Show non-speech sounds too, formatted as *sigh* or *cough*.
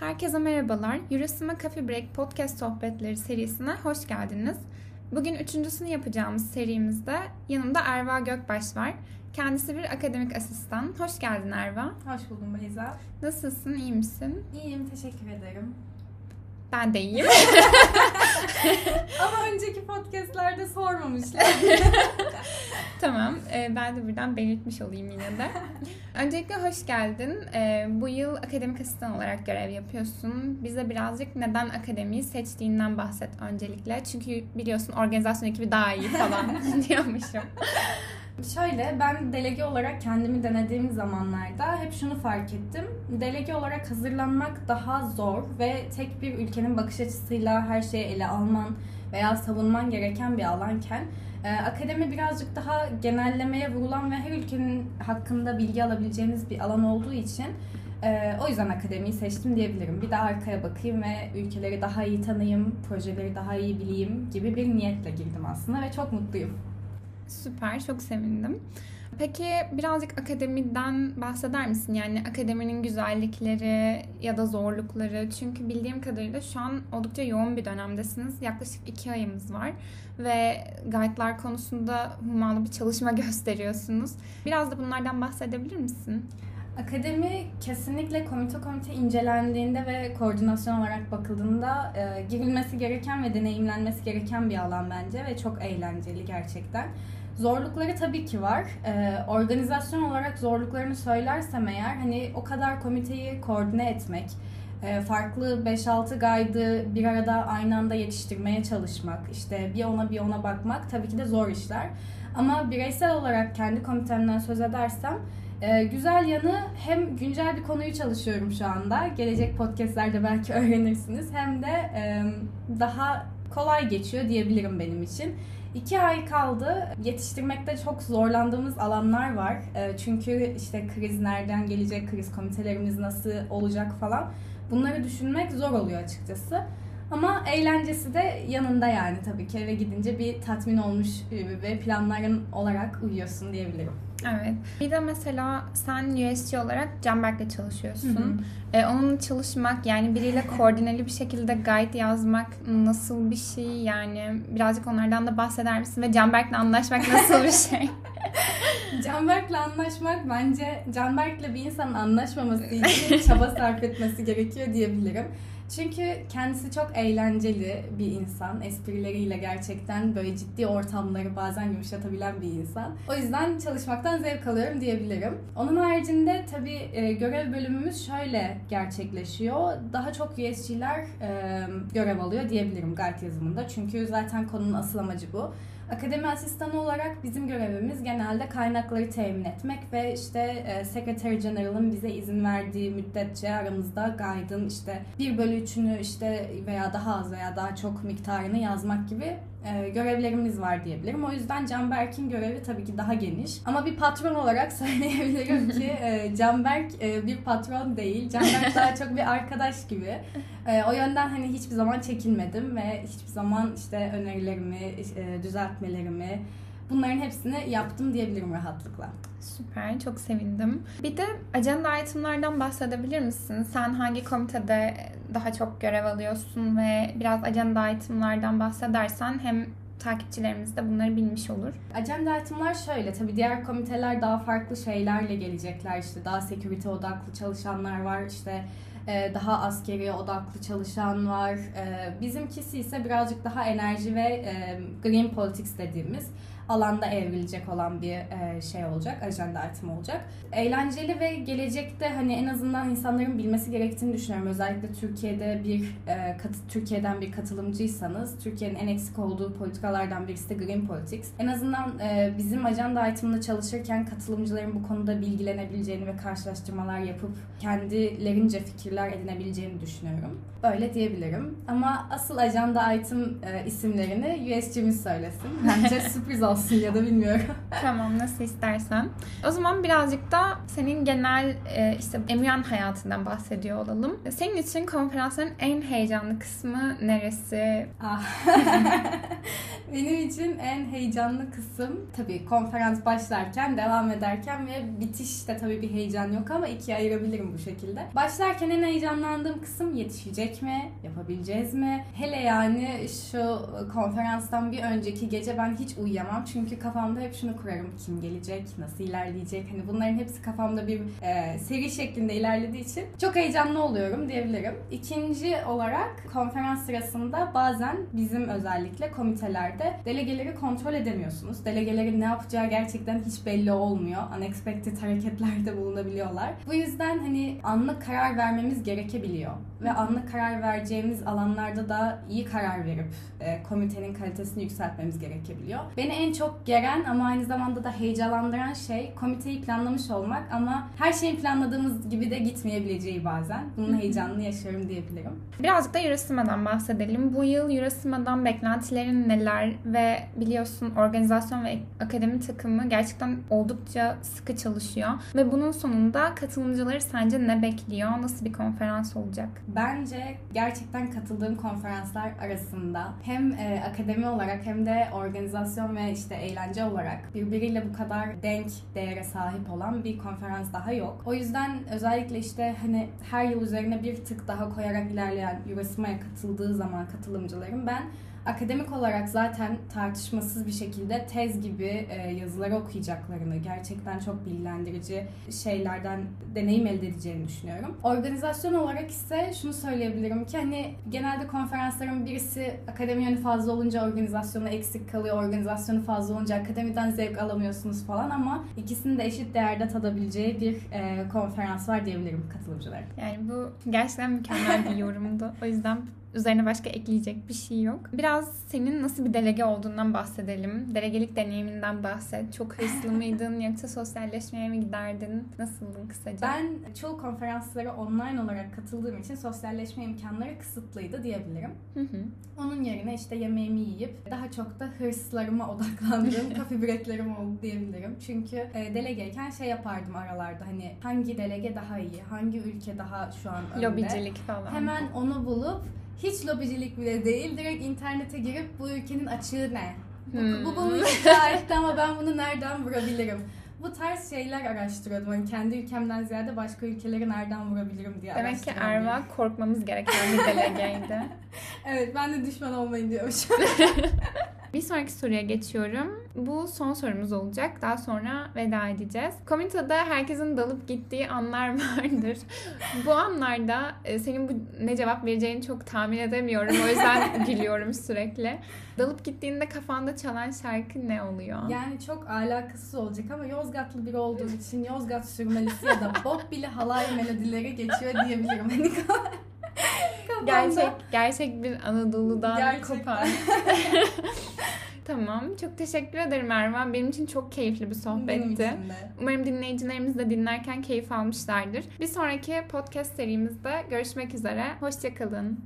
Herkese merhabalar. Eurosima Coffee Break podcast sohbetleri serisine hoş geldiniz. Bugün üçüncüsünü yapacağımız serimizde yanımda Erva Gökbaş var. Kendisi bir akademik asistan. Hoş geldin Erva. Hoş buldum Beyza. Nasılsın, iyi misin? İyiyim, teşekkür ederim. Ben de iyiyim. *laughs* *laughs* Ama önceki podcastlerde sormamışlar. *laughs* tamam, e, ben de buradan belirtmiş olayım yine de. *laughs* Öncelikle hoş geldin. E, bu yıl akademik asistan olarak görev yapıyorsun. Bize birazcık neden akademiyi seçtiğinden bahset öncelikle. Çünkü biliyorsun organizasyon ekibi daha iyi falan diyormuşum. Şöyle ben delege olarak kendimi denediğim zamanlarda hep şunu fark ettim. Delege olarak hazırlanmak daha zor ve tek bir ülkenin bakış açısıyla her şeyi ele alman veya savunman gereken bir alanken e, akademi birazcık daha genellemeye vurulan ve her ülkenin hakkında bilgi alabileceğiniz bir alan olduğu için e, o yüzden akademiyi seçtim diyebilirim. Bir de arkaya bakayım ve ülkeleri daha iyi tanıyayım, projeleri daha iyi bileyim gibi bir niyetle girdim aslında ve çok mutluyum. Süper, çok sevindim. Peki birazcık akademiden bahseder misin? Yani akademinin güzellikleri ya da zorlukları. Çünkü bildiğim kadarıyla şu an oldukça yoğun bir dönemdesiniz. Yaklaşık iki ayımız var. Ve guide'lar konusunda hummalı bir çalışma *laughs* gösteriyorsunuz. Biraz da bunlardan bahsedebilir misin? Akademi kesinlikle komite komite incelendiğinde ve koordinasyon olarak bakıldığında e, girilmesi gereken ve deneyimlenmesi gereken bir alan bence ve çok eğlenceli gerçekten. Zorlukları tabii ki var. Ee, organizasyon olarak zorluklarını söylersem eğer hani o kadar komiteyi koordine etmek, e, farklı 5-6 gaydı bir arada aynı anda yetiştirmeye çalışmak, işte bir ona bir ona bakmak tabii ki de zor işler. Ama bireysel olarak kendi komitemden söz edersem e, güzel yanı hem güncel bir konuyu çalışıyorum şu anda. Gelecek podcastlerde belki *laughs* öğrenirsiniz. Hem de daha kolay geçiyor diyebilirim benim için. İki ay kaldı. Yetiştirmekte çok zorlandığımız alanlar var. Ee, çünkü işte kriz nereden gelecek, kriz komitelerimiz nasıl olacak falan. Bunları düşünmek zor oluyor açıkçası. Ama eğlencesi de yanında yani tabii ki eve gidince bir tatmin olmuş e, ve planların olarak uyuyorsun diyebilirim. Evet. Bir de mesela sen USC olarak Canberk'le çalışıyorsun. Hı hı. Ee, onunla çalışmak yani biriyle *laughs* koordineli bir şekilde guide yazmak nasıl bir şey yani birazcık onlardan da bahseder misin ve Canberk'le anlaşmak nasıl bir şey? *laughs* *laughs* Canberk'le anlaşmak bence Canberk'le bir insanın anlaşmaması için çaba sarf etmesi gerekiyor diyebilirim. Çünkü kendisi çok eğlenceli bir insan. Esprileriyle gerçekten böyle ciddi ortamları bazen yumuşatabilen bir insan. O yüzden çalışmaktan zevk alıyorum diyebilirim. Onun haricinde tabii e, görev bölümümüz şöyle gerçekleşiyor. Daha çok USG'ler e, görev alıyor diyebilirim guide yazımında. Çünkü zaten konunun asıl amacı bu. Akademi asistanı olarak bizim görevimiz genelde kaynakları temin etmek ve işte e, Secretary General'ın bize izin verdiği müddetçe aramızda guide'ın işte 1 bölü 3'ünü işte veya daha az veya daha çok miktarını yazmak gibi e, görevlerimiz var diyebilirim. O yüzden Canberk'in görevi tabii ki daha geniş. Ama bir patron olarak *laughs* söyleyebilirim ki *laughs* e, Canberk e, bir patron değil. Canberk *laughs* daha çok bir arkadaş gibi. E, o yönden hani hiçbir zaman çekinmedim ve hiçbir zaman işte önerilerimi, e, düzeltmelerimi bunların hepsini yaptım diyebilirim rahatlıkla. Süper, çok sevindim. Bir de ajanda itemlardan bahsedebilir misin? Sen hangi komitede daha çok görev alıyorsun ve biraz ajanda itemlardan bahsedersen hem takipçilerimiz de bunları bilmiş olur. Ajanda itemlar şöyle tabii diğer komiteler daha farklı şeylerle gelecekler işte daha security odaklı çalışanlar var işte e, daha askeri odaklı çalışan var. E, bizimkisi ise birazcık daha enerji ve e, green politics dediğimiz alanda evrilecek olan bir e, şey olacak, ajanda item olacak. Eğlenceli ve gelecekte hani en azından insanların bilmesi gerektiğini düşünüyorum. Özellikle Türkiye'de bir e, kat, Türkiye'den bir katılımcıysanız, Türkiye'nin en eksik olduğu politikalardan birisi de Green Politics. En azından e, bizim ajanda item'ında çalışırken katılımcıların bu konuda bilgilenebileceğini ve karşılaştırmalar yapıp kendilerince fikirler edinebileceğini düşünüyorum. Böyle diyebilirim. Ama asıl ajanda item e, isimlerini USG'miz söylesin. Bence *laughs* sürpriz olsun olsun ya da bilmiyorum. *laughs* tamam nasıl istersen. O zaman birazcık da senin genel e, işte emüyen hayatından bahsediyor olalım. Senin için konferansların en heyecanlı kısmı neresi? Ah. *laughs* Benim için en heyecanlı kısım tabii konferans başlarken, devam ederken ve bitişte tabii bir heyecan yok ama ikiye ayırabilirim bu şekilde. Başlarken en heyecanlandığım kısım yetişecek mi? Yapabileceğiz mi? Hele yani şu konferanstan bir önceki gece ben hiç uyuyamam. Çünkü kafamda hep şunu kurarım. Kim gelecek? Nasıl ilerleyecek? Hani bunların hepsi kafamda bir e, seri şeklinde ilerlediği için çok heyecanlı oluyorum diyebilirim. İkinci olarak konferans sırasında bazen bizim özellikle komitelerde delegeleri kontrol edemiyorsunuz. Delegelerin ne yapacağı gerçekten hiç belli olmuyor. Unexpected hareketlerde bulunabiliyorlar. Bu yüzden hani anlık karar vermemiz gerekebiliyor. Ve anlık karar vereceğimiz alanlarda da iyi karar verip e, komitenin kalitesini yükseltmemiz gerekebiliyor. Beni en çok geren ama aynı zamanda da heyecanlandıran şey komiteyi planlamış olmak ama her şeyin planladığımız gibi de gitmeyebileceği bazen. Bunun heyecanını yaşıyorum diyebilirim. Birazcık da Eurosima'dan bahsedelim. Bu yıl Eurosima'dan beklentilerin neler ve biliyorsun organizasyon ve akademi takımı gerçekten oldukça sıkı çalışıyor. Ve bunun sonunda katılımcıları sence ne bekliyor? Nasıl bir konferans olacak? Bence gerçekten katıldığım konferanslar arasında hem e, akademi olarak hem de organizasyon ve işte eğlence olarak birbiriyle bu kadar denk değere sahip olan bir konferans daha yok. O yüzden özellikle işte hani her yıl üzerine bir tık daha koyarak ilerleyen Eurosima'ya katıldığı zaman katılımcılarım ben akademik olarak zaten tartışmasız bir şekilde tez gibi e, yazıları okuyacaklarını, gerçekten çok bilgilendirici şeylerden deneyim elde edeceğini düşünüyorum. Organizasyon olarak ise şunu söyleyebilirim ki hani genelde konferansların birisi akademi yönü fazla olunca organizasyonu eksik kalıyor, organizasyonu fazla olunca akademiden zevk alamıyorsunuz falan ama ikisini de eşit değerde tadabileceği bir e, konferans var diyebilirim katılımcılar. Yani bu gerçekten mükemmel bir yorumdu. O yüzden Üzerine başka ekleyecek bir şey yok. Biraz senin nasıl bir delege olduğundan bahsedelim. Delegelik deneyiminden bahset. Çok hırslı *laughs* mıydın yoksa sosyalleşmeye mi giderdin? Nasıldın kısaca? Ben çoğu konferanslara online olarak katıldığım için sosyalleşme imkanları kısıtlıydı diyebilirim. Hı hı. Onun yerine işte yemeğimi yiyip daha çok da hırslarıma *laughs* odaklandığım kafe breaklerim oldu diyebilirim. Çünkü e, delegeyken şey yapardım aralarda hani hangi delege daha iyi, hangi ülke daha şu an önde. Lobicilik falan. Hemen onu bulup hiç lobicilik bile değil. Direkt internete girip bu ülkenin açığı ne? Bu, Hmm. bu bunu iddia etti ama ben bunu nereden vurabilirim? Bu tarz şeyler araştırıyordum. Hani kendi ülkemden ziyade başka ülkeleri nereden vurabilirim diye Demek ki Erva korkmamız gereken bir delegeydi. *laughs* Evet ben de düşman olmayın diyormuşum. *laughs* Bir sonraki soruya geçiyorum. Bu son sorumuz olacak. Daha sonra veda edeceğiz. Komitede herkesin dalıp gittiği anlar *laughs* vardır. bu anlarda e, senin bu ne cevap vereceğini çok tahmin edemiyorum. O yüzden *laughs* gülüyorum sürekli. Dalıp gittiğinde kafanda çalan şarkı ne oluyor? Yani çok alakasız olacak ama Yozgatlı biri olduğum için Yozgat sürmelisi ya da Bob bile halay melodileri geçiyor diyebilirim. *laughs* Hani kafamda- Gerçek gerçek bir Anadolu'dan Gerçekten. kopan. *laughs* tamam. Çok teşekkür ederim Erman. Benim için çok keyifli bir Benim sohbetti. için de. Umarım dinleyicilerimiz de dinlerken keyif almışlardır. Bir sonraki podcast serimizde görüşmek üzere. Hoşçakalın.